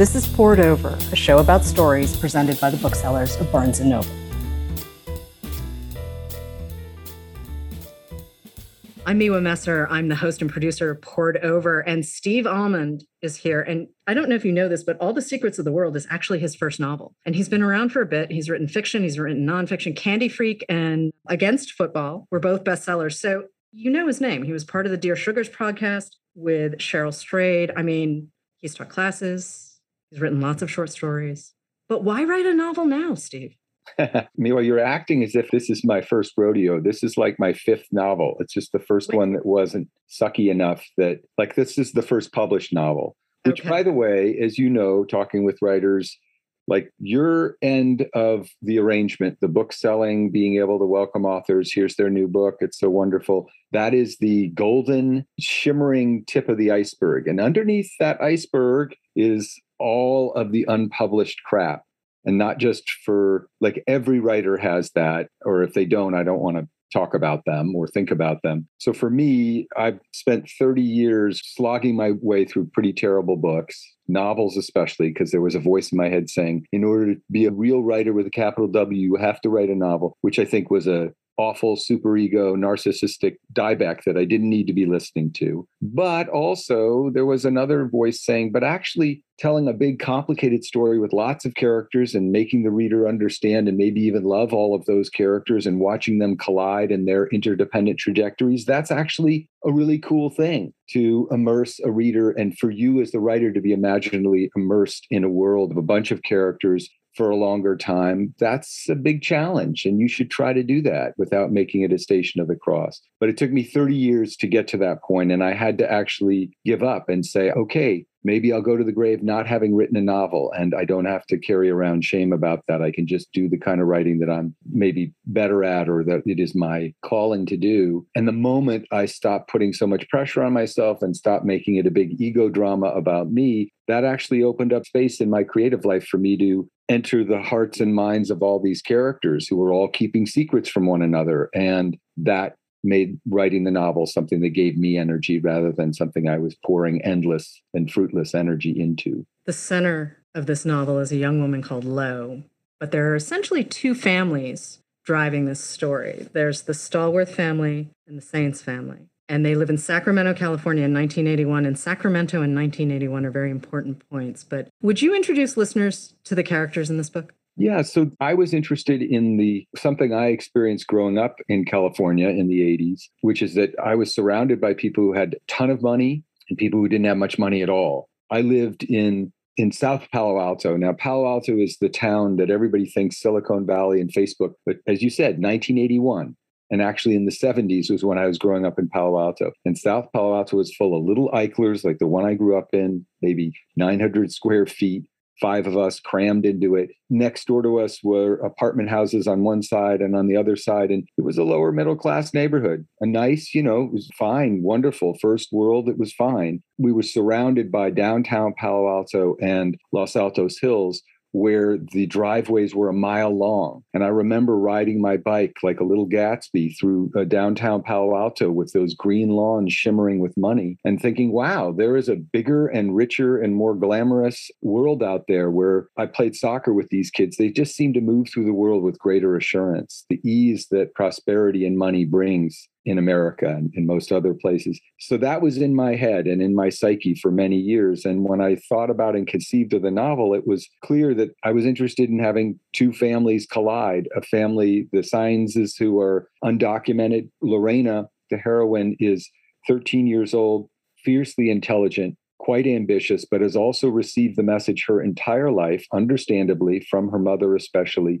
This is Poured Over, a show about stories presented by the booksellers of Barnes & Noble. I'm Miwa Messer. I'm the host and producer of Poured Over, and Steve Almond is here. And I don't know if you know this, but All the Secrets of the World is actually his first novel. And he's been around for a bit. He's written fiction, he's written nonfiction. Candy Freak and Against Football were both bestsellers. So you know his name. He was part of the Dear Sugars podcast with Cheryl Strayed. I mean, he's taught classes, he's written lots of short stories. But why write a novel now, Steve? Meanwhile, you're acting as if this is my first rodeo. This is like my fifth novel. It's just the first one that wasn't sucky enough that, like, this is the first published novel. Which, okay. by the way, as you know, talking with writers, like your end of the arrangement, the book selling, being able to welcome authors, here's their new book, it's so wonderful. That is the golden, shimmering tip of the iceberg. And underneath that iceberg is all of the unpublished crap and not just for like every writer has that or if they don't i don't want to talk about them or think about them. So for me i've spent 30 years slogging my way through pretty terrible books novels especially because there was a voice in my head saying in order to be a real writer with a capital w you have to write a novel which i think was a awful superego narcissistic dybbuk that I didn't need to be listening to. But also there was another voice saying, but actually telling a big complicated story with lots of characters and making the reader understand and maybe even love all of those characters and watching them collide in their interdependent trajectories, that's actually a really cool thing to immerse a reader and for you as the writer to be imaginally immersed in a world of a bunch of characters for a longer time, that's a big challenge. And you should try to do that without making it a station of the cross. But it took me 30 years to get to that point, And I had to actually give up and say, okay, maybe I'll go to the grave not having written a novel and I don't have to carry around shame about that. I can just do the kind of writing that I'm maybe better at or that it is my calling to do. And the moment I stop putting so much pressure on myself and stop making it a big ego drama about me, that actually opened up space in my creative life for me to enter the hearts and minds of all these characters who are all keeping secrets from one another. And that made writing the novel something that gave me energy rather than something I was pouring endless and fruitless energy into. The center of this novel is a young woman called Lo, but there are essentially two families driving this story. There's the Stallworth family and the Sainz family. And they live in Sacramento, California in 1981. And Sacramento and 1981 are very important points. But would you introduce listeners to the characters in this book? Yeah, so I was interested in the something I experienced growing up in California in the 80s, which is that I was surrounded by people who had a ton of money and people who didn't have much money at all. I lived in in South Palo Alto. Now, Palo Alto is the town that everybody thinks Silicon Valley and Facebook, but as you said, 1981. And actually, in the 70s was when I was growing up in Palo Alto. And South Palo Alto was full of little Eichlers, like the one I grew up in, maybe 900 square feet five of us crammed into it. Next door to us were apartment houses on one side and on the other side. And it was a lower middle class neighborhood. A nice, you know, it was fine, wonderful, first world, it was fine. We were surrounded by downtown Palo Alto and Los Altos Hills, where the driveways were a mile long. And I remember riding my bike like a little Gatsby through uh, downtown Palo Alto with those green lawns shimmering with money and thinking, wow, there is a bigger and richer and more glamorous world out there where I played soccer with these kids. They just seem to move through the world with greater assurance. The ease that prosperity and money brings in America and in most other places. So that was in my head and in my psyche for many years. And when I thought about and conceived of the novel, it was clear that I was interested in having two families collide a family, the Sainzes, who are undocumented. Lorena, the heroine, is 13 years old, fiercely intelligent. Quite ambitious, but has also received the message her entire life, understandably, from her mother especially,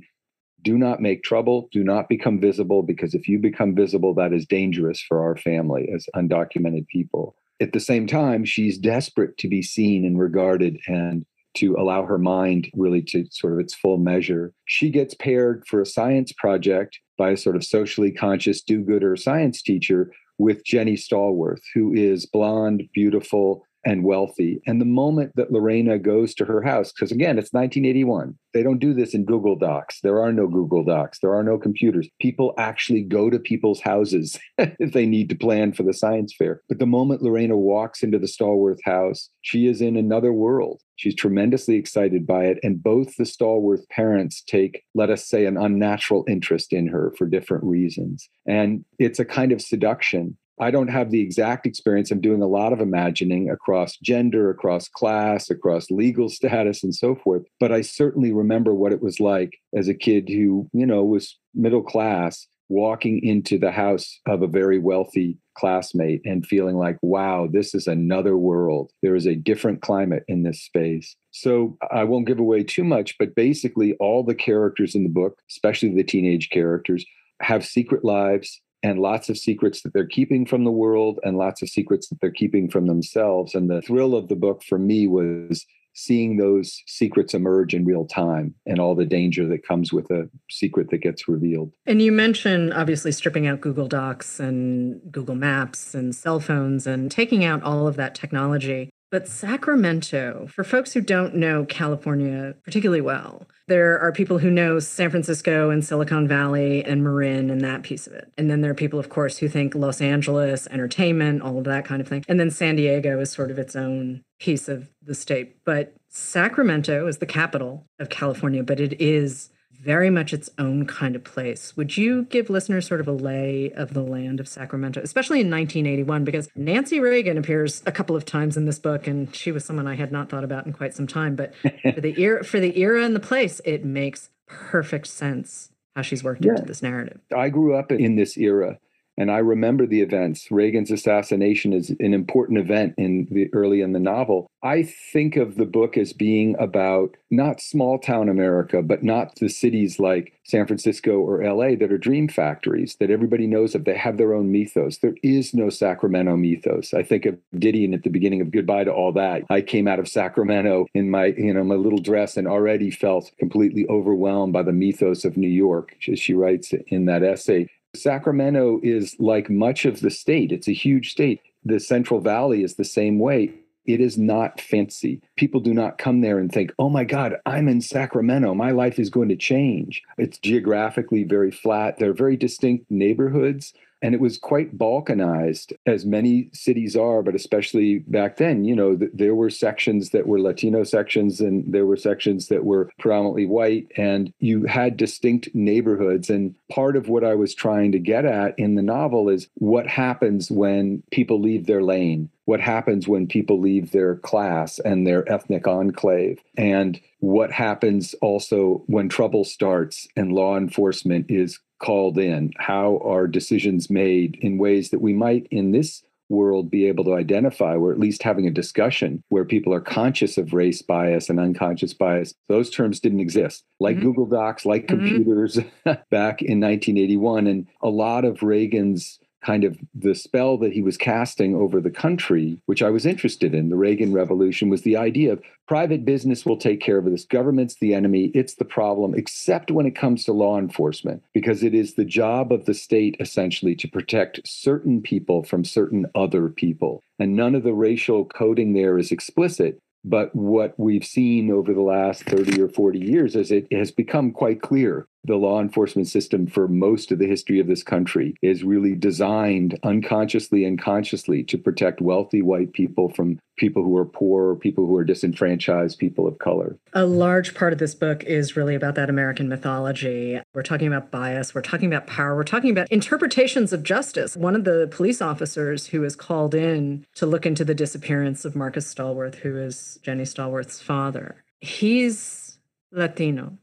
do not make trouble. Do not become visible because if you become visible that is dangerous for our family as undocumented people. At the same time she's desperate to be seen and regarded and to allow her mind really to sort of its full measure. She gets paired for a science project by a sort of socially conscious do-gooder science teacher with jenny stallworth who is blonde beautiful and wealthy. And the moment that Lorena goes to her house, because again, it's 1981, they don't do this in Google Docs. There are no Google Docs, there are no computers. People actually go to people's houses if they need to plan for the science fair. But the moment Lorena walks into the Stallworth house, she is in another world. She's tremendously excited by it. And both the Stallworth parents take, let us say, an unnatural interest in her for different reasons. And it's a kind of seduction I don't have the exact experience. I'm doing a lot of imagining across gender, across class, across legal status, and so forth. But I certainly remember what it was like as a kid who, you know, was middle class walking into the house of a very wealthy classmate and feeling like, wow, this is another world. There is a different climate in this space. So I won't give away too much, but basically, all the characters in the book, especially the teenage characters, have secret lives and lots of secrets that they're keeping from the world and lots of secrets that they're keeping from themselves. And the thrill of the book for me was seeing those secrets emerge in real time and all the danger that comes with a secret that gets revealed. And you mentioned obviously stripping out Google Docs and Google Maps and cell phones and taking out all of that technology. But Sacramento, for folks who don't know California particularly well, there are people who know San Francisco and Silicon Valley and Marin and that piece of it. And then there are people, of course, who think Los Angeles, entertainment, all of that kind of thing. And then San Diego is sort of its own piece of the state. But Sacramento is the capital of California, but it is very much its own kind of place. Would you give listeners sort of a lay of the land of Sacramento, especially in 1981? Because Nancy Reagan appears a couple of times in this book, and she was someone I had not thought about in quite some time. But for the era, for the era and the place, it makes perfect sense how she's worked yeah. into this narrative. I grew up in this era. And I remember the events. Reagan's assassination is an important event in the early in the novel. I think of the book as being about not small town America, but not the cities like San Francisco or LA that are dream factories that everybody knows of. They have their own mythos. There is no Sacramento mythos. I think of Didion at the beginning of Goodbye to All That. I came out of Sacramento in my, you know, my little dress and already felt completely overwhelmed by the mythos of New York, as she writes in that essay. Sacramento is like much of the state, it's a huge state. The Central Valley is the same way. It is not fancy. People do not come there and think, oh my God, I'm in Sacramento. My life is going to change. It's geographically very flat. They're very distinct neighborhoods and it was quite balkanized as many cities are but especially back then you know th- there were sections that were latino sections and there were sections that were predominantly white. And you had distinct neighborhoods. And part of what i was trying to get at in the novel is what happens when people leave their lane? What happens when people leave their class and their ethnic enclave? And what happens also when trouble starts and law enforcement is called in? How are decisions made in ways that we might in this world be able to identify? We're at least having a discussion where people are conscious of race bias and unconscious bias. Those terms didn't exist, like mm-hmm. Google Docs, like mm-hmm. computers back in 1981. And a lot of Reagan's kind of the spell that he was casting over the country, which I was interested in, the Reagan Revolution, was the idea of private business will take care of this. Government's the enemy, it's the problem, except when it comes to law enforcement, because it is the job of the state essentially to protect certain people from certain other people. And none of the racial coding there is explicit. But what we've seen over the last 30 or 40 years is it has become quite clear the law enforcement system for most of the history of this country is really designed unconsciously and consciously to protect wealthy white people from people who are poor, people who are disenfranchised, people of color. A large part of this book is really about that American mythology. We're talking about bias, we're talking about power, we're talking about interpretations of justice. One of the police officers who is called in to look into the disappearance of Marcus Stallworth, who is Jenny Stallworth's father, he's Latino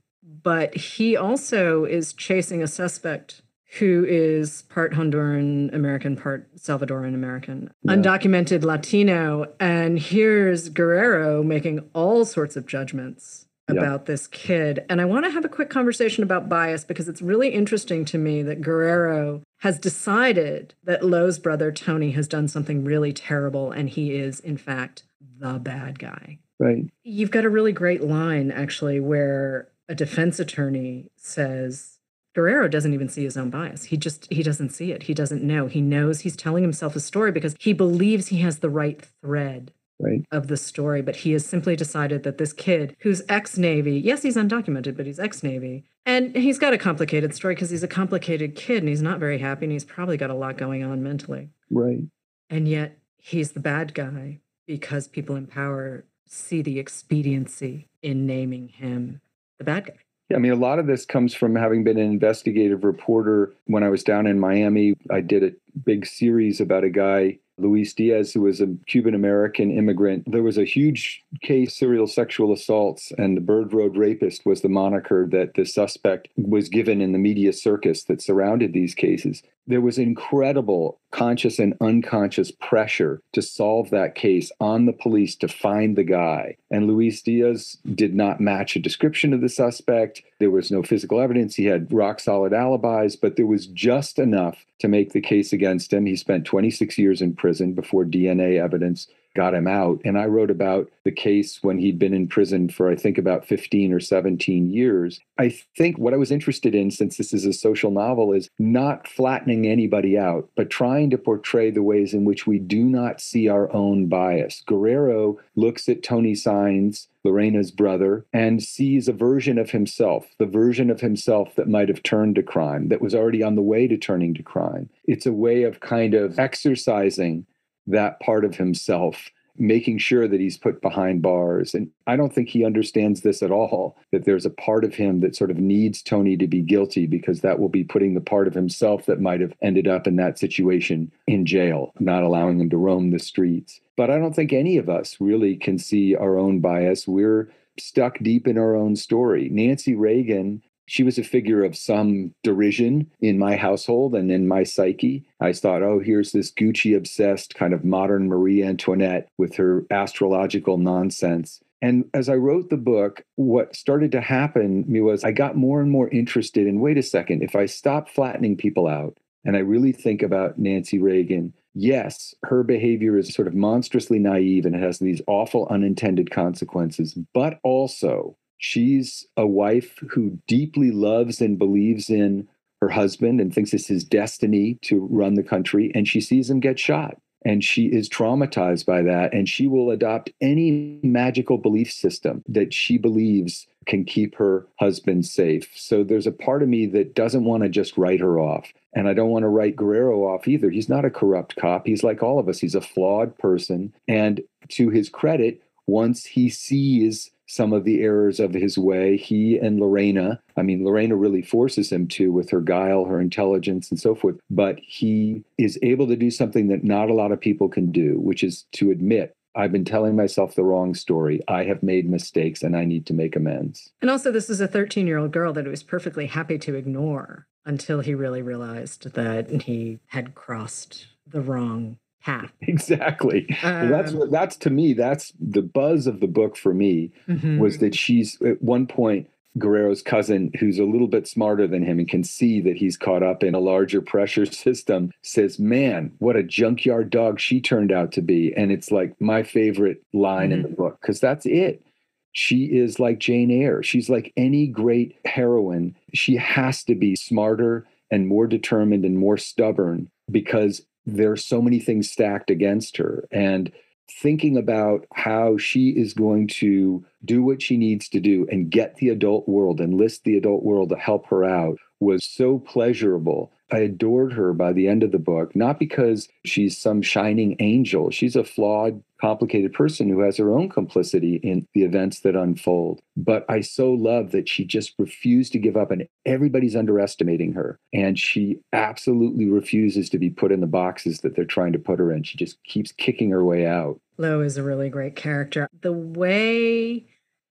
but he also is chasing a suspect who is part Honduran American, part Salvadoran American, yeah. undocumented Latino. And here's Guerrero making all sorts of judgments about this kid. And I want to have a quick conversation about bias because it's really interesting to me that Guerrero has decided that Lo's brother Tony has done something really terrible and he is, in fact, the bad guy. Right. You've got a really great line, actually, where a defense attorney says Guerrero doesn't even see his own bias. He just he doesn't see it. He doesn't know. He knows he's telling himself a story because he believes he has the right thread right. of the story, but he has simply decided that this kid who's ex Navy, yes, he's undocumented, but he's ex Navy. And he's got a complicated story because he's a complicated kid and he's not very happy and he's probably got a lot going on mentally. Right. And yet he's the bad guy because people in power see the expediency in naming him the bad guy. Yeah, I mean, a lot of this comes from having been an investigative reporter. When I was down in Miami, I did a big series about a guy Luis Diaz, who was a Cuban American immigrant. There was a huge case, serial sexual assaults, and the Bird Road Rapist was the moniker that the suspect was given in the media circus that surrounded these cases. There was incredible conscious and unconscious pressure to solve that case on the police to find the guy. And Luis Diaz did not match a description of the suspect. There was no physical evidence. He had rock solid alibis, but there was just enough to make the case against him. He spent 26 years in prison before DNA evidence got him out. And I wrote about the case when he'd been in prison for, I think, about 15 or 17 years. I think what I was interested in, since this is a social novel, is not flattening anybody out, but trying to portray the ways in which we do not see our own bias. Guerrero looks at Tony Sainz. Lorena's brother, and sees a version of himself, the version of himself that might have turned to crime, that was already on the way to turning to crime. It's a way of kind of exercising that part of himself making sure that he's put behind bars. And I don't think he understands this at all that there's a part of him that sort of needs Tony to be guilty because that will be putting the part of himself that might have ended up in that situation in jail, not allowing him to roam the streets. But I don't think any of us really can see our own bias. We're stuck deep in our own story. Nancy Reagan she was a figure of some derision in my household and in my psyche. I thought, oh, here's this Gucci obsessed kind of modern Marie Antoinette with her astrological nonsense. And as I wrote the book, what started to happen me was I got more and more interested in wait a second, if I stop flattening people out and I really think about Nancy Reagan, yes, her behavior is sort of monstrously naive and it has these awful unintended consequences, but also She's a wife who deeply loves and believes in her husband and thinks it's his destiny to run the country. And she sees him get shot. And she is traumatized by that. And she will adopt any magical belief system that she believes can keep her husband safe. So there's a part of me that doesn't want to just write her off. And I don't want to write Guerrero off either. He's not a corrupt cop. He's like all of us, he's a flawed person. And to his credit, once he sees some of the errors of his way. He and Lorena, I mean, Lorena really forces him to with her guile, her intelligence, and so forth. But he is able to do something that not a lot of people can do, which is to admit I've been telling myself the wrong story. I have made mistakes and I need to make amends. And also, this is a 13 year old girl that he was perfectly happy to ignore until he really realized that he had crossed the wrong path. Exactly. Um, that's what that's to me. That's the buzz of the book for me mm-hmm. was that she's at one point Guerrero's cousin, who's a little bit smarter than him and can see that he's caught up in a larger pressure system, says, Man, what a junkyard dog she turned out to be. And it's like my favorite line mm-hmm. in the book because that's it. She is like Jane Eyre. She's like any great heroine. She has to be smarter and more determined and more stubborn because there are so many things stacked against her. And thinking about how she is going to do what she needs to do and get the adult world, enlist the adult world to help her out was so pleasurable. I adored her by the end of the book, not because she's some shining angel. She's a flawed, complicated person who has her own complicity in the events that unfold. But I so love that she just refused to give up, and everybody's underestimating her. And she absolutely refuses to be put in the boxes that they're trying to put her in. She just keeps kicking her way out. Lo is a really great character. The way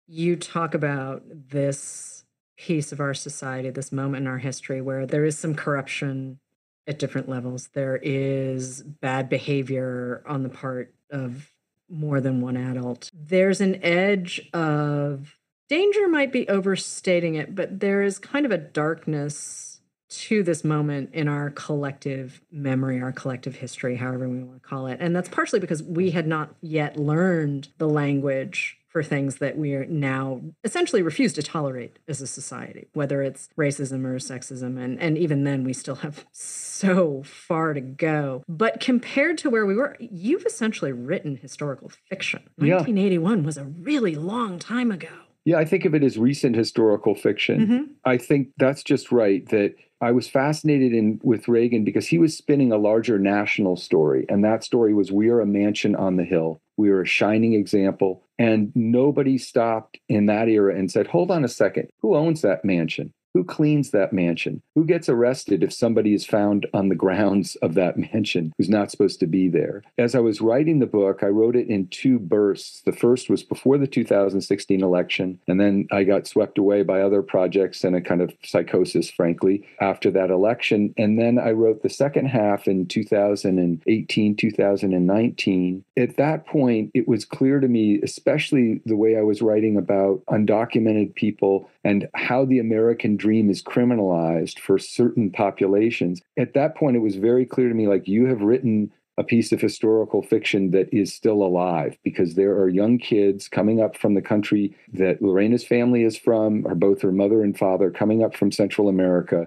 you talk about this piece of our society, this moment in our history where there is some corruption at different levels. There is bad behavior on the part of more than one adult. There's an edge of danger, might be overstating it, but there is kind of a darkness to this moment in our collective memory, our collective history, however we want to call it. And that's partially because we had not yet learned the language for things that we are now essentially refuse to tolerate as a society, whether it's racism or sexism. And, and even then, we still have so far to go. But compared to where we were, you've essentially written historical fiction. 1981 yeah. was a really long time ago. Yeah, I think of it as recent historical fiction. Mm-hmm. I think that's just right that I was fascinated in with Reagan because he was spinning a larger national story and that story was we are a mansion on the hill. We are a shining example and nobody stopped in that era and said, "Hold on a second. Who owns that mansion? Who cleans that mansion? Who gets arrested if somebody is found on the grounds of that mansion who's not supposed to be there? As I was writing the book, I wrote it in two bursts. The first was before the 2016 election, and then I got swept away by other projects and a kind of psychosis, frankly, after that election. And then I wrote the second half in 2018, 2019. At that point, it was clear to me, especially the way I was writing about undocumented people and how the American dream is criminalized for certain populations. At that point, it was very clear to me like, you have written a piece of historical fiction that is still alive because there are young kids coming up from the country that Lorena's family is from, or both her mother and father coming up from Central America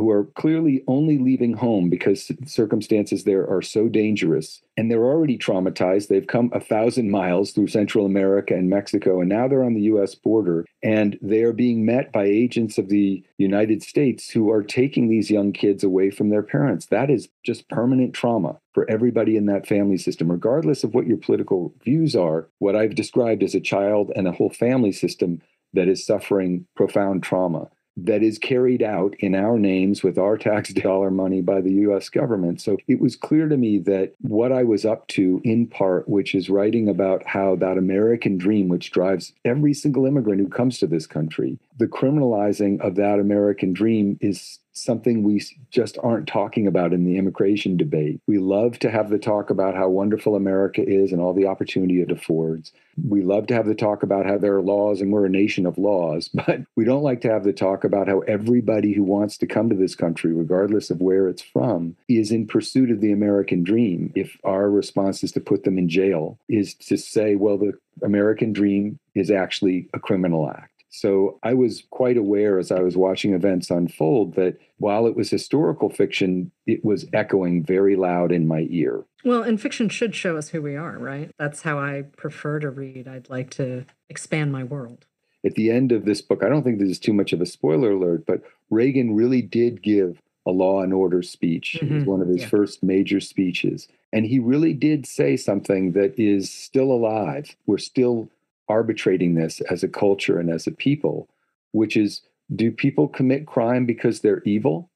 who are clearly only leaving home because circumstances there are so dangerous and they're already traumatized. They've come a thousand miles through Central America and Mexico, and now they're on the US border and they are being met by agents of the United States who are taking these young kids away from their parents. That is just permanent trauma for everybody in that family system, regardless of what your political views are. What I've described as a child and a whole family system that is suffering profound trauma that is carried out in our names with our tax dollar money by the US government. So it was clear to me that what I was up to, in part, which is writing about how that American dream, which drives every single immigrant who comes to this country, the criminalizing of that American dream is something we just aren't talking about in the immigration debate. We love to have the talk about how wonderful America is and all the opportunity it affords. We love to have the talk about how there are laws and we're a nation of laws, but we don't like to have the talk about how everybody who wants to come to this country, regardless of where it's from, is in pursuit of the American dream. If our response is to put them in jail, is to say, well, the American dream is actually a criminal act. So I was quite aware as I was watching events unfold that while it was historical fiction, it was echoing very loud in my ear. Well, and fiction should show us who we are, right? That's how I prefer to read. I'd like to expand my world. At the end of this book, I don't think this is too much of a spoiler alert, but Reagan really did give a law and order speech. Mm-hmm. It was one of his yeah. first major speeches. And he really did say something that is still alive. We're still arbitrating this as a culture and as a people, which is do people commit crime because they're evil?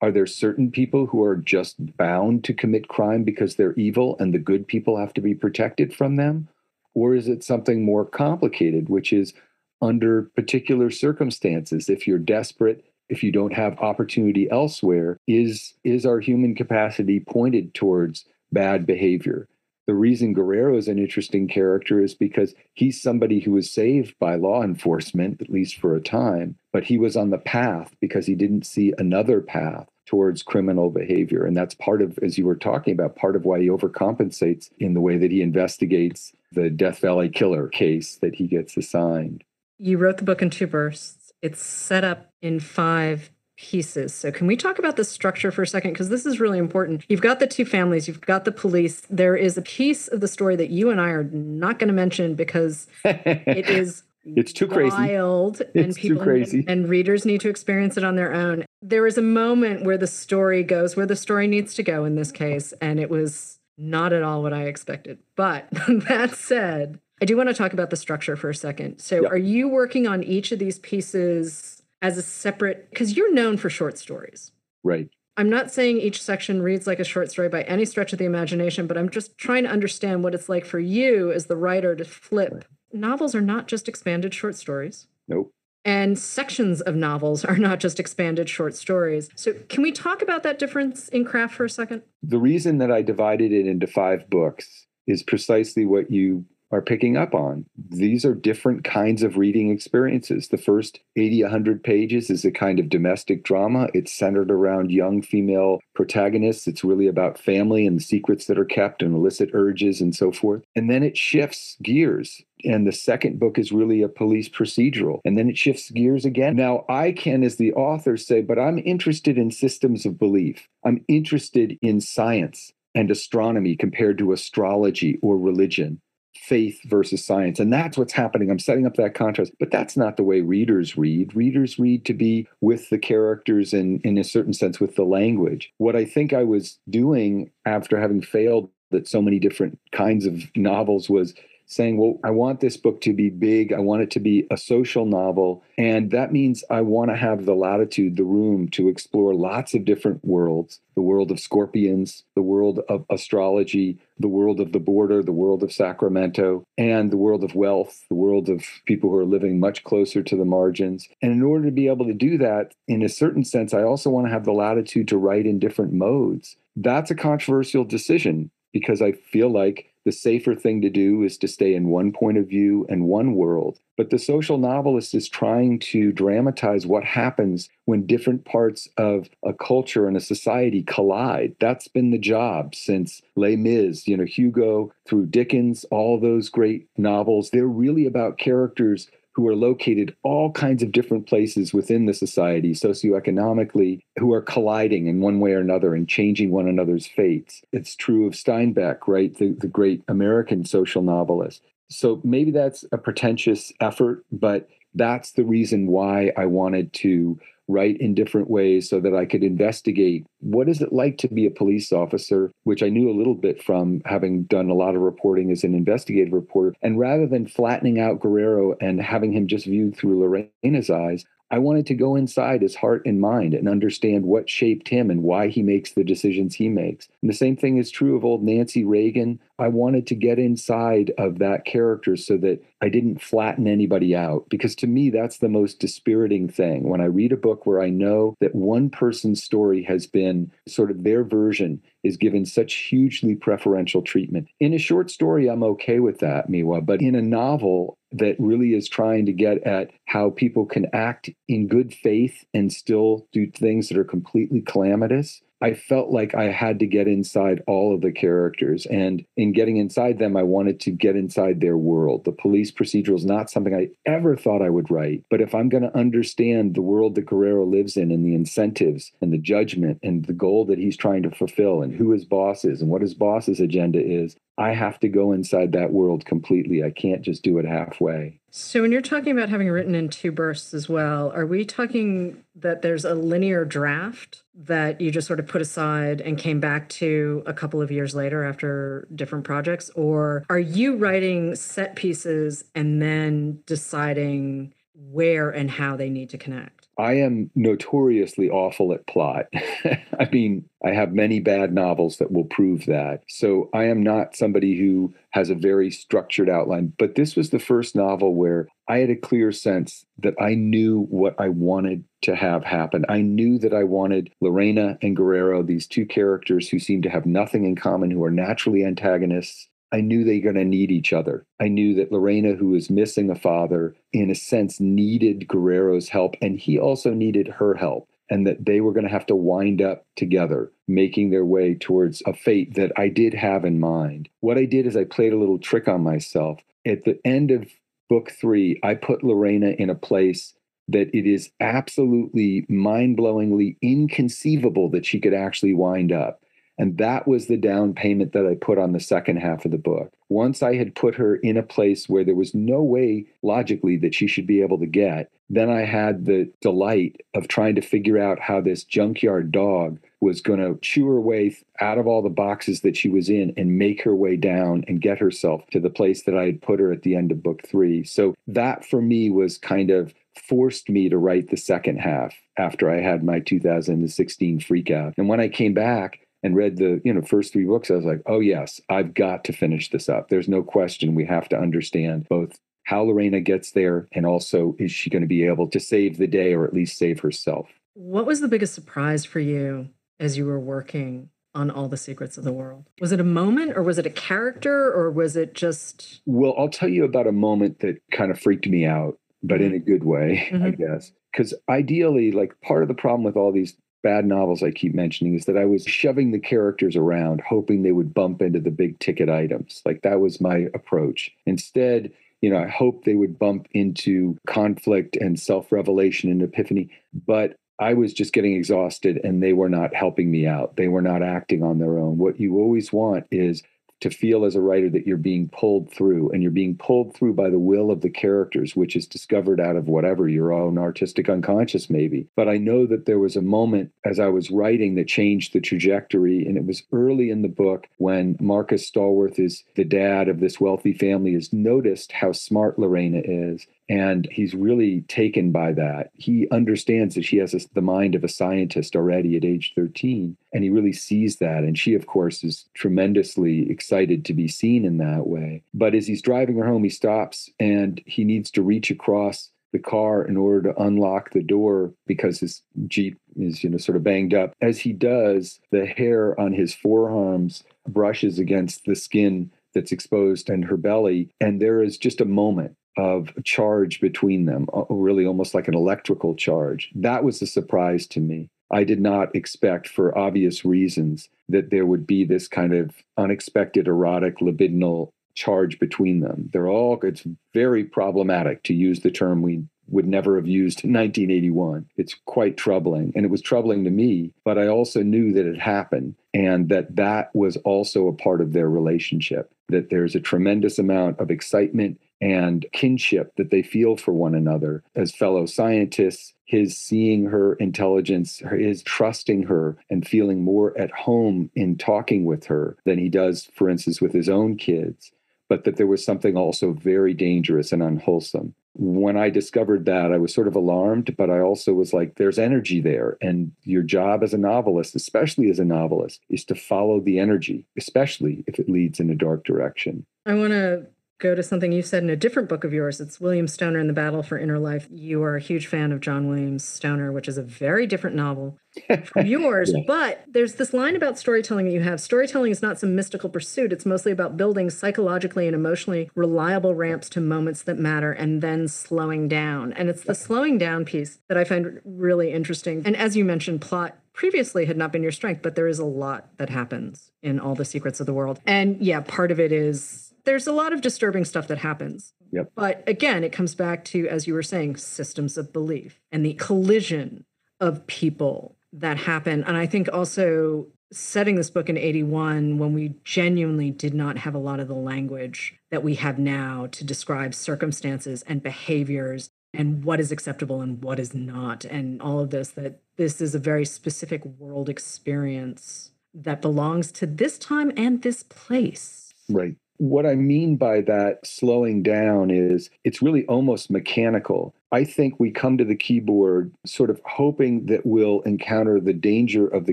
Are there certain people who are just bound to commit crime because they're evil and the good people have to be protected from them? Or is it something more complicated, which is under particular circumstances, if you're desperate, if you don't have opportunity elsewhere, is, is our human capacity pointed towards bad behavior? The reason Guerrero is an interesting character is because he's somebody who was saved by law enforcement, at least for a time, but he was on the path because he didn't see another path towards criminal behavior. And that's part of, as you were talking about, part of why he overcompensates in the way that he investigates the Death Valley killer case that he gets assigned. You wrote the book in two bursts. It's set up in five pieces. So, can we talk about the structure for a second? Because this is really important. You've got the two families, you've got the police. There is a piece of the story that you and I are not going to mention because it is. It's too crazy. Wild, it's and people too crazy. and readers need to experience it on their own. There is a moment where the story goes where the story needs to go in this case, and it was not at all what I expected. But that said, I do want to talk about the structure for a second. So, yep. are you working on each of these pieces as a separate because you're known for short stories. Right. I'm not saying each section reads like a short story by any stretch of the imagination, but I'm just trying to understand what it's like for you as the writer to flip. Right. Novels are not just expanded short stories. Nope. And sections of novels are not just expanded short stories. So, can we talk about that difference in craft for a second? The reason that I divided it into five books is precisely what you are picking up on. These are different kinds of reading experiences. The first 80, 100 pages is a kind of domestic drama. It's centered around young female protagonists. It's really about family and the secrets that are kept and illicit urges and so forth. And then it shifts gears and the second book is really a police procedural and then it shifts gears again now i can as the author say but i'm interested in systems of belief i'm interested in science and astronomy compared to astrology or religion faith versus science and that's what's happening. I'm setting up that contrast but that's not the way readers read. Readers read to be with the characters and in a certain sense with the language. What i think i was doing after having failed that so many different kinds of novels was saying, well, I want this book to be big. I want it to be a social novel. And that means I want to have the latitude, the room to explore lots of different worlds the world of scorpions, the world of astrology, the world of the border, the world of Sacramento, and the world of wealth, the world of people who are living much closer to the margins. And in order to be able to do that, in a certain sense, I also want to have the latitude to write in different modes. That's a controversial decision because I feel like the safer thing to do is to stay in one point of view and one world. But the social novelist is trying to dramatize what happens when different parts of a culture and a society collide. That's been the job since Les Mis, you know, Hugo through Dickens, all those great novels. They're really about characters who are located all kinds of different places within the society socioeconomically who are colliding in one way or another and changing one another's fates. It's true of Steinbeck, right? The, the great American social novelist. So maybe that's a pretentious effort, but that's the reason why I wanted to write in different ways so that I could investigate what is it like to be a police officer, which I knew a little bit from having done a lot of reporting as an investigative reporter. And rather than flattening out Guerrero and having him just viewed through Lorena's eyes, I wanted to go inside his heart and mind and understand what shaped him and why he makes the decisions he makes. And the same thing is true of old Nancy Reagan. I wanted to get inside of that character so that I didn't flatten anybody out. Because to me, that's the most dispiriting thing. When I read a book where I know that one person's story has been sort of their version is given such hugely preferential treatment. In a short story, I'm okay with that, Miwa. But in a novel, that really is trying to get at how people can act in good faith and still do things that are completely calamitous. I felt like I had to get inside all of the characters. And in getting inside them, I wanted to get inside their world. The police procedural is not something I ever thought I would write. But if I'm going to understand the world that Guerrero lives in and the incentives and the judgment and the goal that he's trying to fulfill and who his boss is and what his boss's agenda is, I have to go inside that world completely. I can't just do it halfway. So, when you're talking about having written in two bursts as well, are we talking that there's a linear draft that you just sort of put aside and came back to a couple of years later after different projects? Or are you writing set pieces and then deciding where and how they need to connect? I am notoriously awful at plot. I mean, I have many bad novels that will prove that. So I am not somebody who has a very structured outline. But this was the first novel where I had a clear sense that I knew what I wanted to have happen. I knew that I wanted Lorena and Guerrero, these two characters who seem to have nothing in common, who are naturally antagonists, I knew they were going to need each other. I knew that Lorena, who was missing a father, in a sense needed Guerrero's help, and he also needed her help, and that they were going to have to wind up together, making their way towards a fate that I did have in mind. What I did is I played a little trick on myself. At the end of book three, I put Lorena in a place that it is absolutely mind blowingly inconceivable that she could actually wind up. And that was the down payment that I put on the second half of the book. Once I had put her in a place where there was no way logically that she should be able to get, then I had the delight of trying to figure out how this junkyard dog was going to chew her way out of all the boxes that she was in and make her way down and get herself to the place that I had put her at the end of book three. So that for me was kind of forced me to write the second half after I had my 2016 freak out. And when I came back, and read the you know first three books i was like oh yes i've got to finish this up there's no question we have to understand both how lorena gets there and also is she going to be able to save the day or at least save herself what was the biggest surprise for you as you were working on all the secrets of the world? Was it a moment or was it a character or was it just Well, I'll tell you about a moment that kind of freaked me out, but in a good way, mm-hmm. I guess. Cuz ideally like part of the problem with all these bad novels I keep mentioning is that I was shoving the characters around hoping they would bump into the big ticket items. Like that was my approach. Instead, you know, I hope they would bump into conflict and self revelation and epiphany. But I was just getting exhausted and they were not helping me out. They were not acting on their own. What you always want is to feel as a writer that you're being pulled through and you're being pulled through by the will of the characters which is discovered out of whatever your own artistic unconscious maybe. But i know that there was a moment as i was writing that changed the trajectory and it was early in the book when marcus stallworth is the dad of this wealthy family has noticed how smart lorena is and he's really taken by that. He understands that she has a, the mind of a scientist already at age 13, and he really sees that. And she, of course, is tremendously excited to be seen in that way. But as he's driving her home, he stops and he needs to reach across the car in order to unlock the door because his Jeep is, you know, sort of banged up. As he does, the hair on his forearms brushes against the skin that's exposed in her belly. And there is just a moment of charge between them, really almost like an electrical charge. That was a surprise to me. I did not expect, for obvious reasons, that there would be this kind of unexpected erotic libidinal charge between them. They're all, it's very problematic to use the term we would never have used in 1981. It's quite troubling. And it was troubling to me, but I also knew that it happened and that that was also a part of their relationship, that there's a tremendous amount of excitement and kinship that they feel for one another as fellow scientists. His seeing her intelligence, his trusting her, and feeling more at home in talking with her than he does, for instance, with his own kids. But that there was something also very dangerous and unwholesome. When I discovered that, I was sort of alarmed, but I also was like, there's energy there. And your job as a novelist, especially as a novelist, is to follow the energy, especially if it leads in a dark direction. I want to go to something you said in a different book of yours. It's William Stoner and the Battle for Inner Life. You are a huge fan of John Williams Stoner, which is a very different novel from yours. yeah. But there's this line about storytelling that you have. Storytelling is not some mystical pursuit. It's mostly about building psychologically and emotionally reliable ramps to moments that matter and then slowing down. And it's the slowing down piece that I find really interesting. And as you mentioned, plot previously had not been your strength, but there is a lot that happens in all the secrets of the world. And yeah, part of it is there's a lot of disturbing stuff that happens. Yep. But again, it comes back to, as you were saying, systems of belief and the collision of people that happen. And I think also setting this book in 81 when we genuinely did not have a lot of the language that we have now to describe circumstances and behaviors and what is acceptable and what is not and all of this that this is a very specific world experience that belongs to this time and this place right what I mean by that slowing down is it's really almost mechanical. I think we come to the keyboard sort of hoping that we'll encounter the danger of the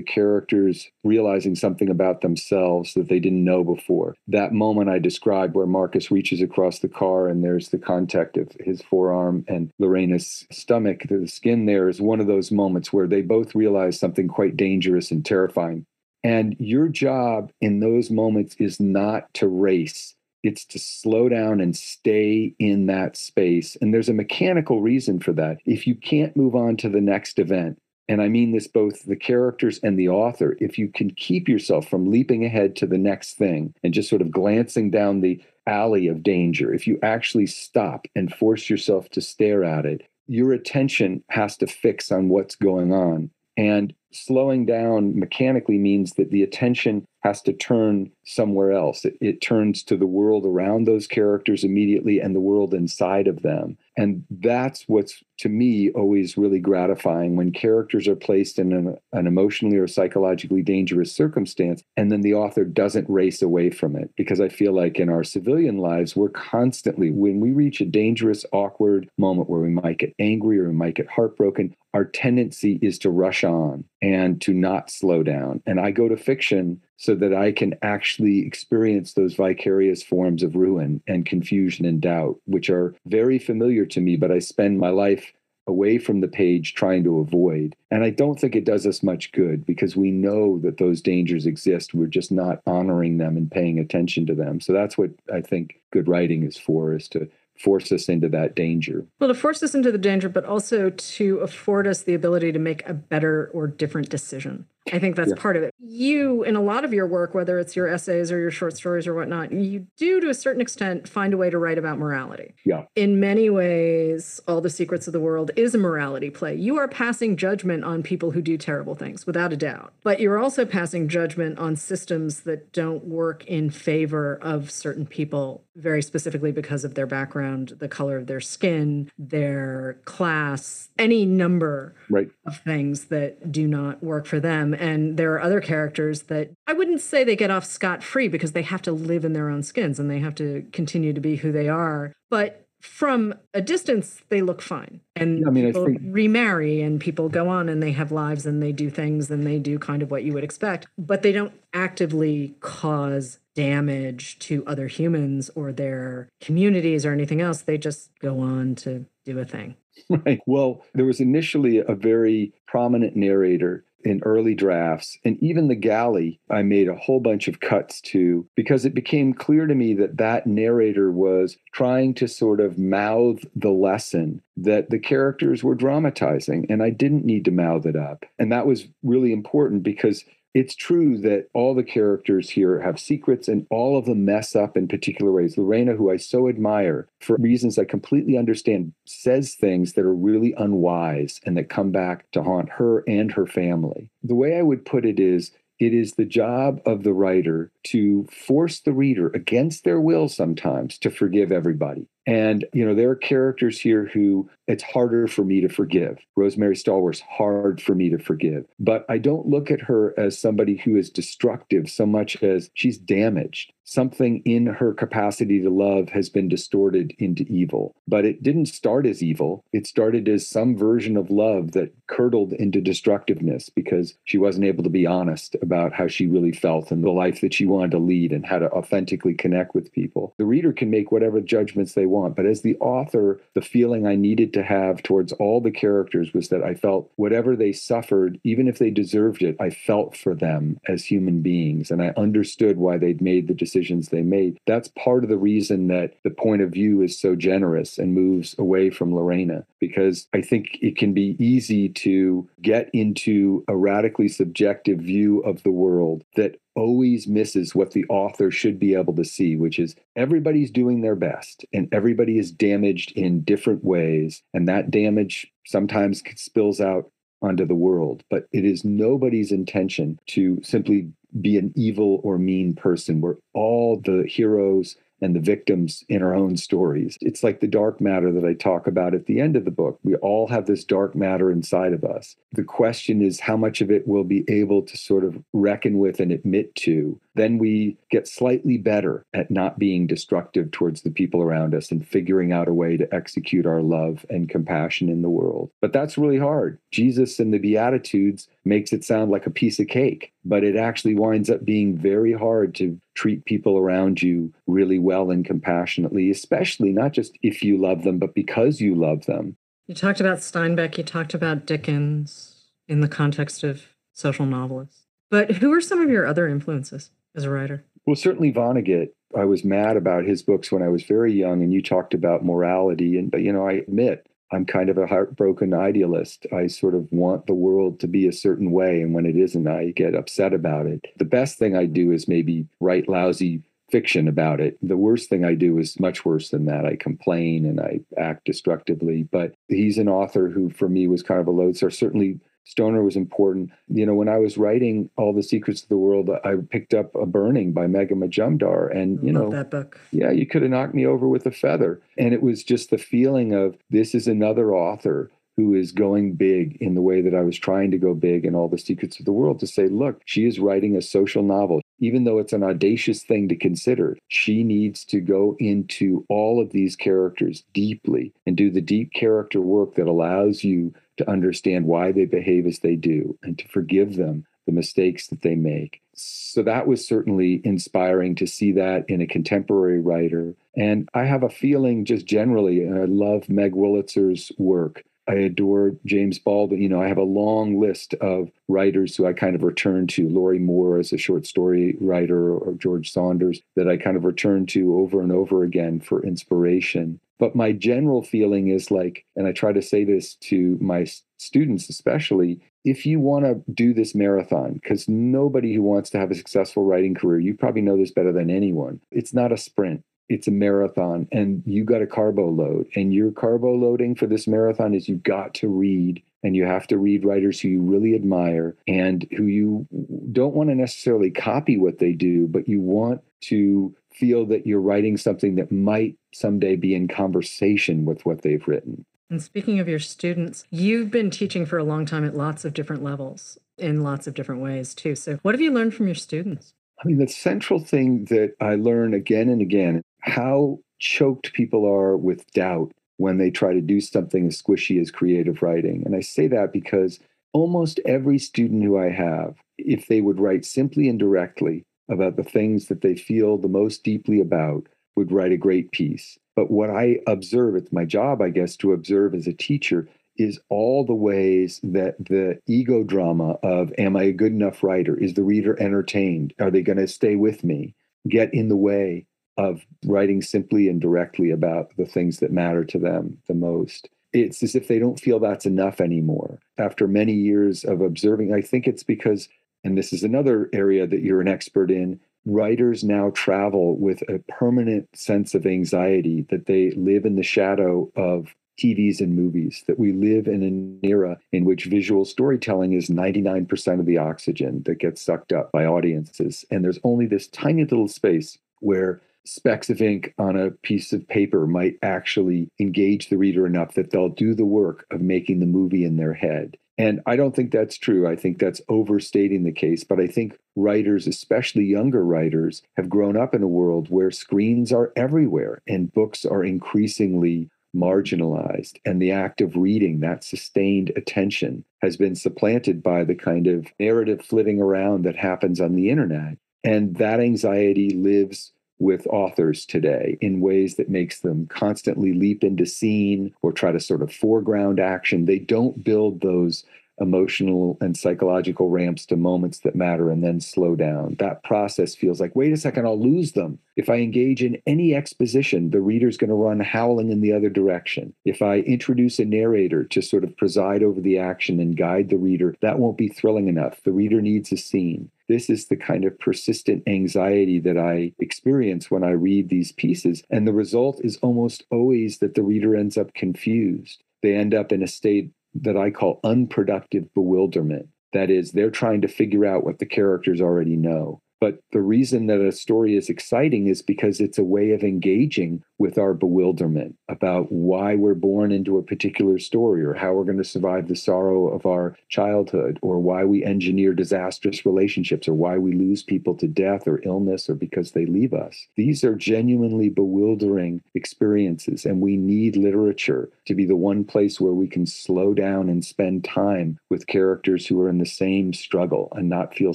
characters realizing something about themselves that they didn't know before. That moment I described where Marcus reaches across the car and there's the contact of his forearm and Lorena's stomach, the skin there is one of those moments where they both realize something quite dangerous and terrifying. And your job in those moments is not to race, it's to slow down and stay in that space. And there's a mechanical reason for that. If you can't move on to the next event, and I mean this both the characters and the author, if you can keep yourself from leaping ahead to the next thing and just sort of glancing down the alley of danger, if you actually stop and force yourself to stare at it, your attention has to fix on what's going on. And slowing down mechanically means that the attention has to turn somewhere else. It, it, turns to the world around those characters immediately and the world inside of them. And that's what's, to me, always really gratifying when characters are placed in an, an emotionally or psychologically dangerous circumstance, and then the author doesn't race away from it. Because I feel like in our civilian lives, we're constantly, when we reach a dangerous, awkward moment where we might get angry or we might get heartbroken, our tendency is to rush on and to not slow down. And I go to fiction so that I can actually experience those vicarious forms of ruin and confusion and doubt, which are very familiar to me, but I spend my life away from the page trying to avoid. And I don't think it does us much good because we know that those dangers exist. We're just not honoring them and paying attention to them. So that's what I think good writing is for, is to force us into that danger. Well, to force us into the danger, but also to afford us the ability to make a better or different decision. I think that's yeah. part of it. You, in a lot of your work, whether it's your essays or your short stories or whatnot, you do to a certain extent find a way to write about morality. Yeah. In many ways, All the Secrets of the World is a morality play. You are passing judgment on people who do terrible things, without a doubt. But you're also passing judgment on systems that don't work in favor of certain people, very specifically because of their background, the color of their skin, their class, any number right. of things that do not work for them and there are other characters that I wouldn't say they get off scot free because they have to live in their own skins and they have to continue to be who they are. But from a distance, they look fine. And I mean, people think... remarry and people go on and they have lives and they do things and they do kind of what you would expect, but they don't actively cause damage to other humans or their communities or anything else. They just go on to do a thing. Right. Well, there was initially a very prominent narrator in early drafts. And even the galley, I made a whole bunch of cuts to because it became clear to me that that narrator was trying to sort of mouth the lesson that the characters were dramatizing. And I didn't need to mouth it up. And that was really important because it's true that all the characters here have secrets and all of them mess up in particular ways. Lorena, who I so admire for reasons I completely understand, says things that are really unwise and that come back to haunt her and her family. The way I would put it is it is the job of the writer to force the reader against their will sometimes to forgive everybody. And, you know, there are characters here who it's harder for me to forgive. Rosemary Stallworth's hard for me to forgive. But I don't look at her as somebody who is destructive so much as she's damaged. Something in her capacity to love has been distorted into evil. But it didn't start as evil. It started as some version of love that curdled into destructiveness because she wasn't able to be honest about how she really felt and the life that she wanted to lead and how to authentically connect with people. The reader can make whatever judgments they want. But as the author, the feeling I needed to have towards all the characters was that I felt whatever they suffered, even if they deserved it, I felt for them as human beings. And I understood why they'd made the decisions they made. That's part of the reason that the point of view is so generous and moves away from Lorena, because I think it can be easy to get into a radically subjective view of the world that always misses what the author should be able to see, which is everybody's doing their best and everybody is damaged in different ways. And that damage sometimes spills out onto the world. But it is nobody's intention to simply be an evil or mean person. We're all the heroes and the victims in our own stories. It's like the dark matter that I talk about at the end of the book. We all have this dark matter inside of us. The question is how much of it we'll be able to sort of reckon with and admit to then we get slightly better at not being destructive towards the people around us and figuring out a way to execute our love and compassion in the world. But that's really hard. Jesus and the Beatitudes makes it sound like a piece of cake, but it actually winds up being very hard to treat people around you really well and compassionately, especially not just if you love them, but because you love them. You talked about Steinbeck, you talked about Dickens in the context of social novelists. But who are some of your other influences? As a writer? Well, certainly Vonnegut. I was mad about his books when I was very young, and you talked about morality. And, you know, I admit I'm kind of a heartbroken idealist. I sort of want the world to be a certain way. And when it isn't, I get upset about it. The best thing I do is maybe write lousy fiction about it. The worst thing I do is much worse than that. I complain and I act destructively. But he's an author who, for me, was kind of a lodestar. Certainly, Stoner was important. You know, when I was writing All the Secrets of the World, I picked up A Burning by Megha Majumdar. And, you know, that book. Yeah, you could have knocked me over with a feather. And it was just the feeling of this is another author who is going big in the way that I was trying to go big in All the Secrets of the World to say, look, she is writing a social novel. Even though it's an audacious thing to consider, she needs to go into all of these characters deeply and do the deep character work that allows you to understand why they behave as they do and to forgive them the mistakes that they make. So that was certainly inspiring to see that in a contemporary writer. And I have a feeling just generally, and I love Meg Wolitzer's work. I adore James Baldwin. You know, I have a long list of writers who I kind of return to. Lorrie Moore as a short story writer, or George Saunders that I kind of return to over and over again for inspiration. But my general feeling is like, and I try to say this to my students especially, if you want to do this marathon, because nobody who wants to have a successful writing career, you probably know this better than anyone, it's not a sprint. It's a marathon, and you got a carbo load. And your carbo loading for this marathon is you've got to read and you have to read writers who you really admire and who you don't want to necessarily copy what they do, but you want to feel that you're writing something that might someday be in conversation with what they've written. And speaking of your students, you've been teaching for a long time at lots of different levels in lots of different ways too. So, what have you learned from your students? I mean, the central thing that I learn again and again how choked people are with doubt when they try to do something as squishy as creative writing. And I say that because almost every student who I have, if they would write simply and directly, about the things that they feel the most deeply about would write a great piece. But what I observe, it's my job, I guess, to observe as a teacher is all the ways that the ego drama of am I a good enough writer? Is the reader entertained? Are they going to stay with me? Get in the way of writing simply and directly about the things that matter to them the most. It's as if they don't feel that's enough anymore. After many years of observing, I think it's because and this is another area that you're an expert in, writers now travel with a permanent sense of anxiety that they live in the shadow of TVs and movies, that we live in an era in which visual storytelling is 99% of the oxygen that gets sucked up by audiences. And there's only this tiny little space where specks of ink on a piece of paper might actually engage the reader enough that they'll do the work of making the movie in their head. And I don't think that's true. I think that's overstating the case. But I think writers, especially younger writers, have grown up in a world where screens are everywhere and books are increasingly marginalized. And the act of reading, that sustained attention, has been supplanted by the kind of narrative flitting around that happens on the internet. And that anxiety lives with authors today in ways that makes them constantly leap into scene or try to sort of foreground action. They don't build those emotional and psychological ramps to moments that matter and then slow down. That process feels like, wait a second, I'll lose them. If I engage in any exposition, the reader's going to run howling in the other direction. If I introduce a narrator to sort of preside over the action and guide the reader, that won't be thrilling enough. The reader needs a scene. This is the kind of persistent anxiety that I experience when I read these pieces. And the result is almost always that the reader ends up confused. They end up in a state that I call unproductive bewilderment. That is, they're trying to figure out what the characters already know. But the reason that a story is exciting is because it's a way of engaging with our bewilderment about why we're born into a particular story or how we're going to survive the sorrow of our childhood or why we engineer disastrous relationships or why we lose people to death or illness or because they leave us. These are genuinely bewildering experiences, and we need literature to be the one place where we can slow down and spend time with characters who are in the same struggle and not feel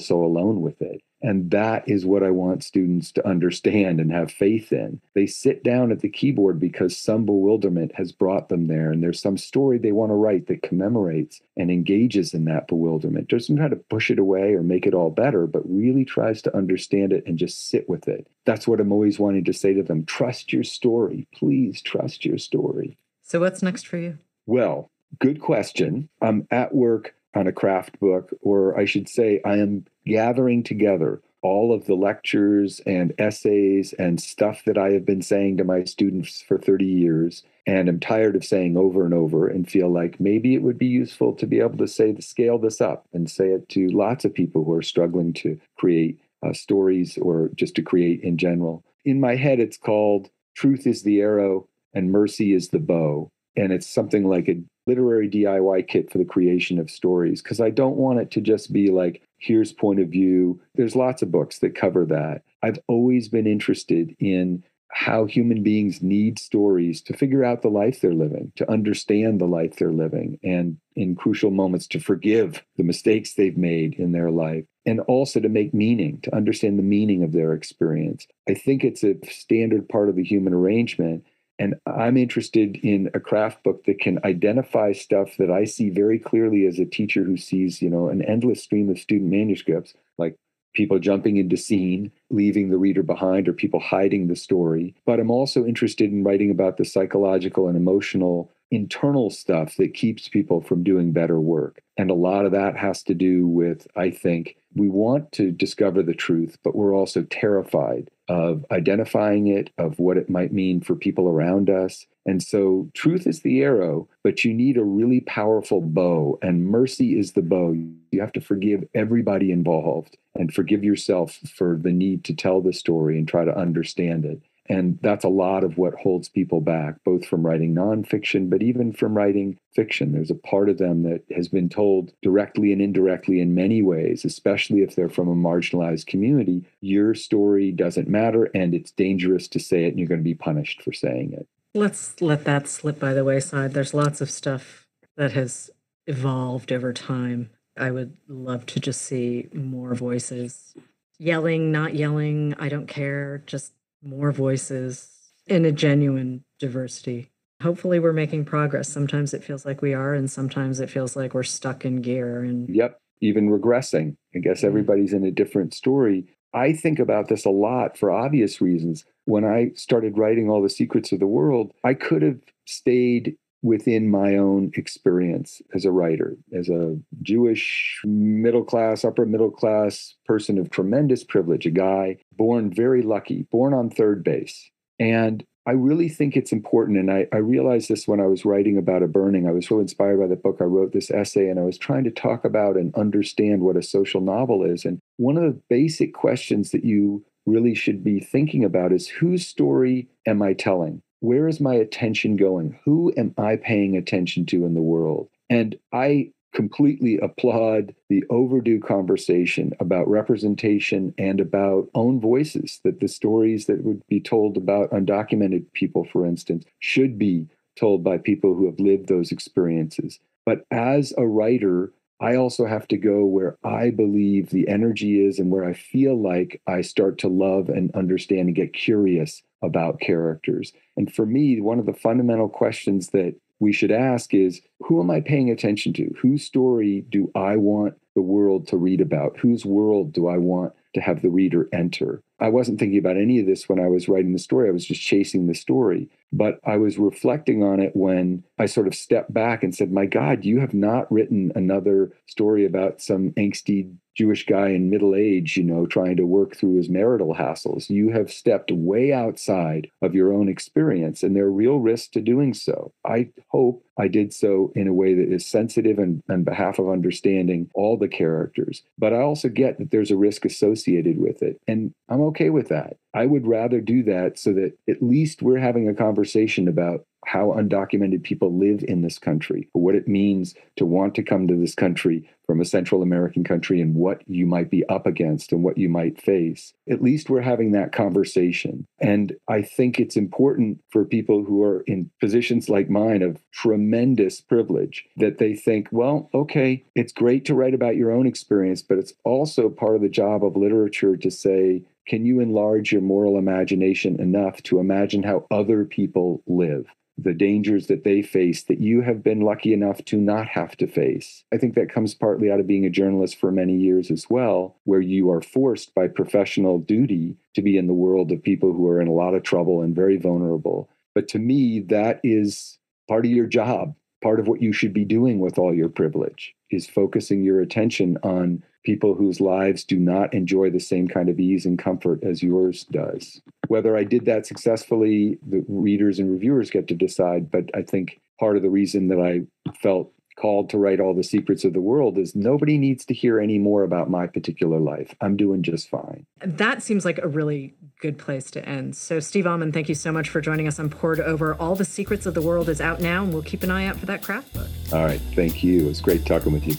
so alone with it. And that is what I want students to understand and have faith in. They sit down at the keyboard because some bewilderment has brought them there, and there's some story they want to write that commemorates and engages in that bewilderment. Doesn't try to push it away or make it all better, but really tries to understand it and just sit with it. That's what I'm always wanting to say to them. Trust your story. Please trust your story. So, what's next for you? Well, good question. I'm at work on a craft book, or I should say, I am gathering together all of the lectures and essays and stuff that I have been saying to my students for 30 years. And I'm tired of saying over and over and feel like maybe it would be useful to be able to say to scale this up and say it to lots of people who are struggling to create uh, stories or just to create in general. In my head, it's called Truth is the Arrow and Mercy is the Bow. And it's something like a literary DIY kit for the creation of stories because I don't want it to just be like, here's point of view. There's lots of books that cover that. I've always been interested in how human beings need stories to figure out the life they're living, to understand the life they're living, and in crucial moments to forgive the mistakes they've made in their life, and also to make meaning, to understand the meaning of their experience. I think it's a standard part of the human arrangement And I'm interested in a craft book that can identify stuff that I see very clearly as a teacher who sees, you know, an endless stream of student manuscripts, like people jumping into scene, leaving the reader behind, or people hiding the story. But I'm also interested in writing about the psychological and emotional internal stuff that keeps people from doing better work. And a lot of that has to do with, I think, we want to discover the truth, but we're also terrified of identifying it, of what it might mean for people around us. And so, truth is the arrow, but you need a really powerful bow, and mercy is the bow. You have to forgive everybody involved and forgive yourself for the need to tell the story and try to understand it. And that's a lot of what holds people back, both from writing nonfiction, but even from writing fiction. There's a part of them that has been told directly and indirectly in many ways, especially if they're from a marginalized community. Your story doesn't matter and it's dangerous to say it, and you're going to be punished for saying it. Let's let that slip by the wayside. There's lots of stuff that has evolved over time. I would love to just see more voices yelling, not yelling, I don't care, just more voices in a genuine diversity. Hopefully, we're making progress. Sometimes it feels like we are, and sometimes it feels like we're stuck in gear. And yep, even regressing. I guess everybody's in a different story. I think about this a lot for obvious reasons. When I started writing all the secrets of the world, I could have stayed within my own experience as a writer, as a Jewish middle class, upper middle class person of tremendous privilege, a guy born very lucky, born on third base. And I really think it's important. And I, I realized this when I was writing about a burning. I was so inspired by the book. I wrote this essay and I was trying to talk about and understand what a social novel is. And one of the basic questions that you really should be thinking about is whose story am I telling? Where is my attention going? Who am I paying attention to in the world? And I completely applaud the overdue conversation about representation and about own voices, that the stories that would be told about undocumented people, for instance, should be told by people who have lived those experiences. But as a writer, I also have to go where I believe the energy is and where I feel like I start to love and understand and get curious about characters. And for me, one of the fundamental questions that we should ask is who am I paying attention to? Whose story do I want the world to read about? Whose world do I want to have the reader enter? I wasn't thinking about any of this when I was writing the story. I was just chasing the story. But I was reflecting on it when I sort of stepped back and said, My God, you have not written another story about some angsty Jewish guy in middle age, you know, trying to work through his marital hassles. You have stepped way outside of your own experience, and there are real risks to doing so. I hope I did so in a way that is sensitive and on behalf of understanding all the characters. But I also get that there's a risk associated with it, and I'm okay with that. I would rather do that so that at least we're having a conversation about how undocumented people live in this country, what it means to want to come to this country from a Central American country and what you might be up against and what you might face. At least we're having that conversation. And I think it's important for people who are in positions like mine of tremendous privilege that they think, well, okay, it's great to write about your own experience, but it's also part of the job of literature to say, can you enlarge your moral imagination enough to imagine how other people live? the dangers that they face that you have been lucky enough to not have to face. I think that comes partly out of being a journalist for many years as well, where you are forced by professional duty to be in the world of people who are in a lot of trouble and very vulnerable. But to me, that is part of your job. Part of what you should be doing with all your privilege is focusing your attention on people whose lives do not enjoy the same kind of ease and comfort as yours does. Whether I did that successfully, the readers and reviewers get to decide. But I think part of the reason that I felt called to write all the secrets of the world is nobody needs to hear any more about my particular life. I'm doing just fine. That seems like a really good place to end. So, Steve Almond, thank you so much for joining us on Poured Over. All the Secrets of the World is out now, and we'll keep an eye out for that craft book. All right. Thank you. It was great talking with you.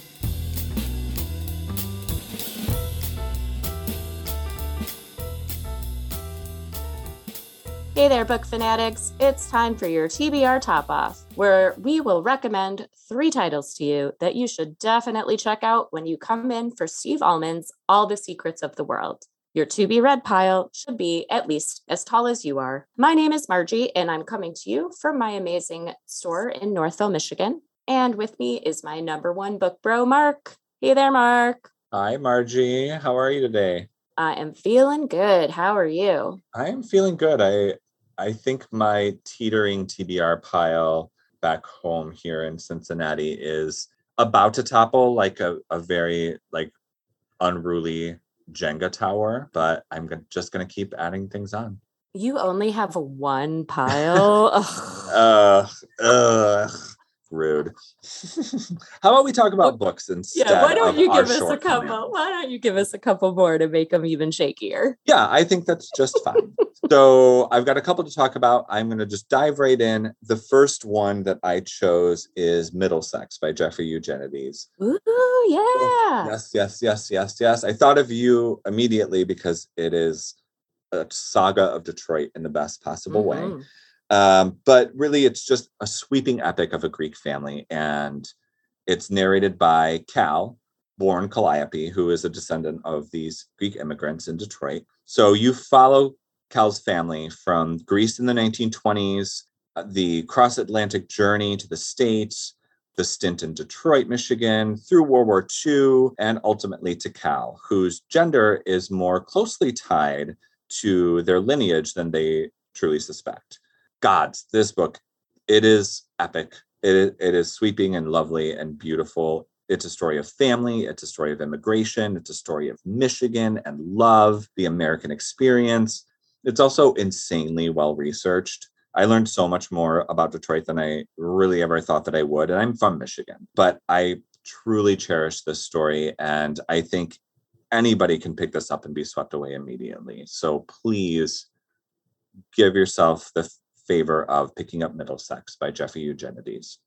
Hey there, book fanatics. It's time for your TBR Top Off, where we will recommend three titles to you that you should definitely check out when you come in for Steve Almond's All the Secrets of the World. Your to be read pile should be at least as tall as you are. My name is Margie, and I'm coming to you from my amazing store in Northville, Michigan. And with me is my number one book bro, Mark. Hey there, Mark. Hi, Margie. How are you today? I am feeling good. How are you? I am feeling good. I I think my teetering TBR pile back home here in Cincinnati is about to topple like a, a very like unruly Jenga tower, but I'm just going to keep adding things on. You only have one pile. ugh. ugh rude. How about we talk about books instead? Yeah, why don't you give us a couple? Why don't you give us a couple more to make them even shakier? Yeah, I think that's just fine. so I've got a couple to talk about. I'm going to just dive right in. The first one that I chose is Middlesex by Jeffrey Eugenides. Ooh, yeah. Yes, yes, yes, yes, yes. I thought of you immediately because it is a saga of Detroit in the best possible mm-hmm. way. Um, but really, it's just a sweeping epic of a Greek family. And it's narrated by Cal, born Calliope, who is a descendant of these Greek immigrants in Detroit. So you follow Cal's family from Greece in the 1920s, uh, the cross Atlantic journey to the States, the stint in Detroit, Michigan, through World War II, and ultimately to Cal, whose gender is more closely tied to their lineage than they truly suspect gods, this book, it is epic. It, it is sweeping and lovely and beautiful. It's a story of family. It's a story of immigration. It's a story of Michigan and love, the American experience. It's also insanely well researched. I learned so much more about Detroit than I really ever thought that I would. And I'm from Michigan, but I truly cherish this story. And I think anybody can pick this up and be swept away immediately. So please give yourself the favor of Picking Up Middlesex by Jeffrey Eugenides.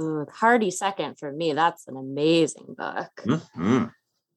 Ooh, hearty second for me. That's an amazing book. Mm-hmm.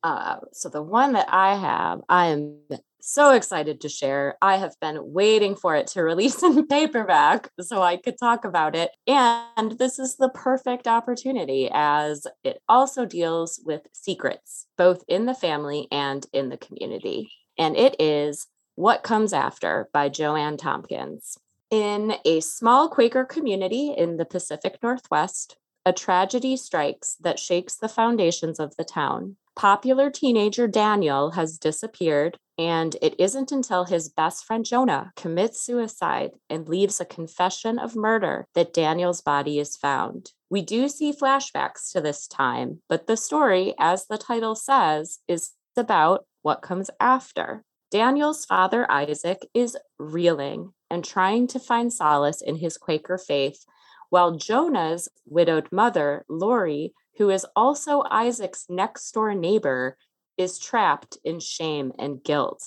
Uh, so the one that I have, I am so excited to share. I have been waiting for it to release in paperback so I could talk about it. And this is the perfect opportunity as it also deals with secrets, both in the family and in the community. And it is What Comes After by Joanne Tompkins. In a small Quaker community in the Pacific Northwest, a tragedy strikes that shakes the foundations of the town. Popular teenager Daniel has disappeared, and it isn't until his best friend Jonah commits suicide and leaves a confession of murder that Daniel's body is found. We do see flashbacks to this time, but the story, as the title says, is about what comes after. Daniel's father, Isaac, is reeling and trying to find solace in his Quaker faith, while Jonah's widowed mother, Lori, who is also Isaac's next door neighbor, is trapped in shame and guilt.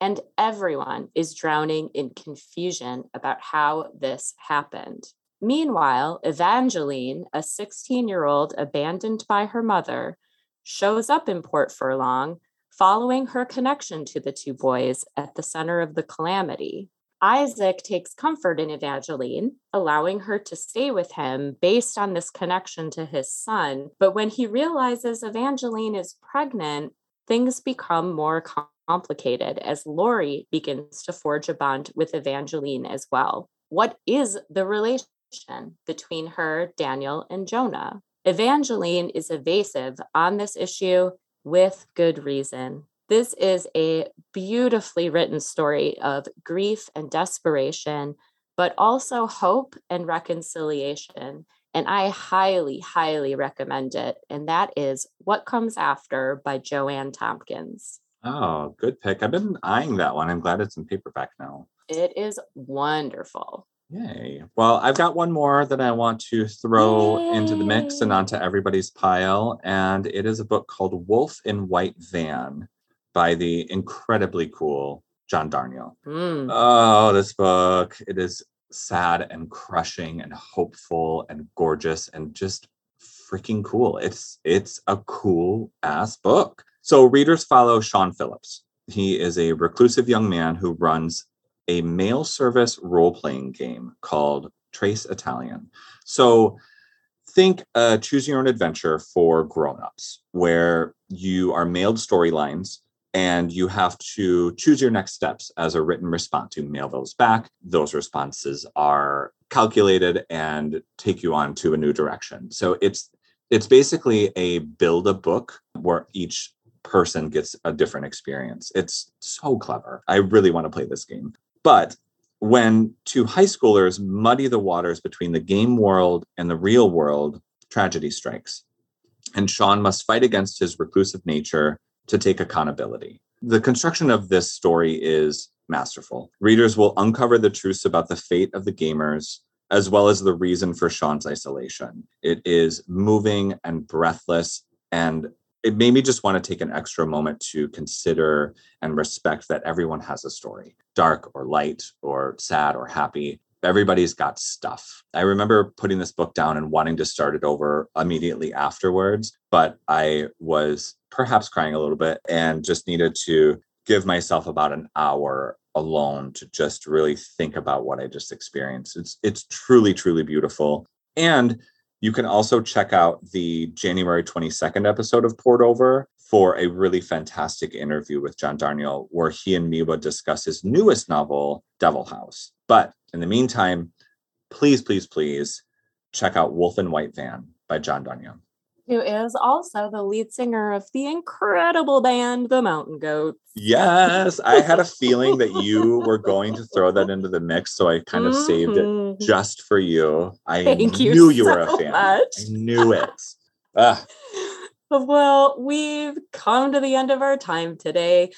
And everyone is drowning in confusion about how this happened. Meanwhile, Evangeline, a 16 year old abandoned by her mother, shows up in Port Furlong following her connection to the two boys at the center of the calamity. Isaac takes comfort in Evangeline, allowing her to stay with him based on this connection to his son. But when he realizes Evangeline is pregnant, things become more complicated as Lori begins to forge a bond with Evangeline as well. What is the relation between her, Daniel, and Jonah? Evangeline is evasive on this issue with good reason. This is a beautifully written story of grief and desperation, but also hope and reconciliation. And I highly, highly recommend it. And that is What Comes After by Joanne Tompkins. Oh, good pick. I've been eyeing that one. I'm glad it's in paperback now. It is wonderful. Yay. Well, I've got one more that I want to throw Yay. into the mix and onto everybody's pile. And it is a book called Wolf in White Van by the incredibly cool John Darnielle. Mm. Oh, this book. It is sad and crushing and hopeful and gorgeous and just freaking cool. It's it's a cool ass book. So readers follow Sean Phillips. He is a reclusive young man who runs a mail service role playing game called Trace Italian. So think uh, choose your own adventure for grown-ups where you are mailed storylines and you have to choose your next steps as a written response. You mail those back. Those responses are calculated and take you on to a new direction. So it's it's basically a build a book where each person gets a different experience. It's so clever. I really want to play this game. But when two high schoolers muddy the waters between the game world and the real world, tragedy strikes. And Sean must fight against his reclusive nature to take accountability. The construction of this story is masterful. Readers will uncover the truths about the fate of the gamers, as well as the reason for Sean's isolation. It is moving and breathless, and it made me just want to take an extra moment to consider and respect that everyone has a story dark or light or sad or happy everybody's got stuff. I remember putting this book down and wanting to start it over immediately afterwards, but I was perhaps crying a little bit and just needed to give myself about an hour alone to just really think about what I just experienced. It's it's truly truly beautiful. And you can also check out the January 22nd episode of Poured Over for a really fantastic interview with John Darnielle, where he and Miwa discuss his newest novel, Devil House. But in the meantime, please, please, please check out Wolf in White Van by John Darnielle. Who is also the lead singer of the incredible band, The Mountain Goats. Yes, I had a feeling that you were going to throw that into the mix, so I kind of mm-hmm. saved it mm-hmm. just for you. I Thank knew you, you so were a fan. Much. I knew it. Ah. Well, we've come to the end of our time today.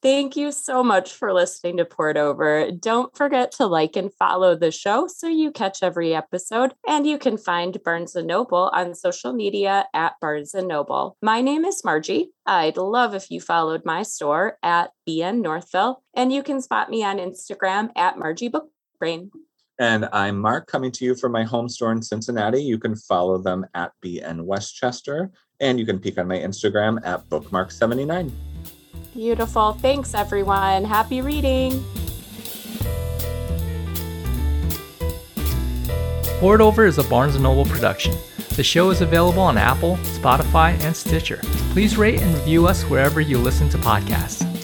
Thank you so much for listening to Poured Over. Don't forget to like and follow the show so you catch every episode. And you can find Barnes and Noble on social media at Barnes and Noble. My name is Margie. I'd love if you followed my store at BN Northville, and you can spot me on Instagram at Margie Bookbrain. And I'm Mark coming to you from my home store in Cincinnati. You can follow them at BN Westchester, and you can peek on my Instagram at Bookmark79. Beautiful. Thanks, everyone. Happy reading. Poured Over is a Barnes & Noble production. The show is available on Apple, Spotify, and Stitcher. Please rate and review us wherever you listen to podcasts.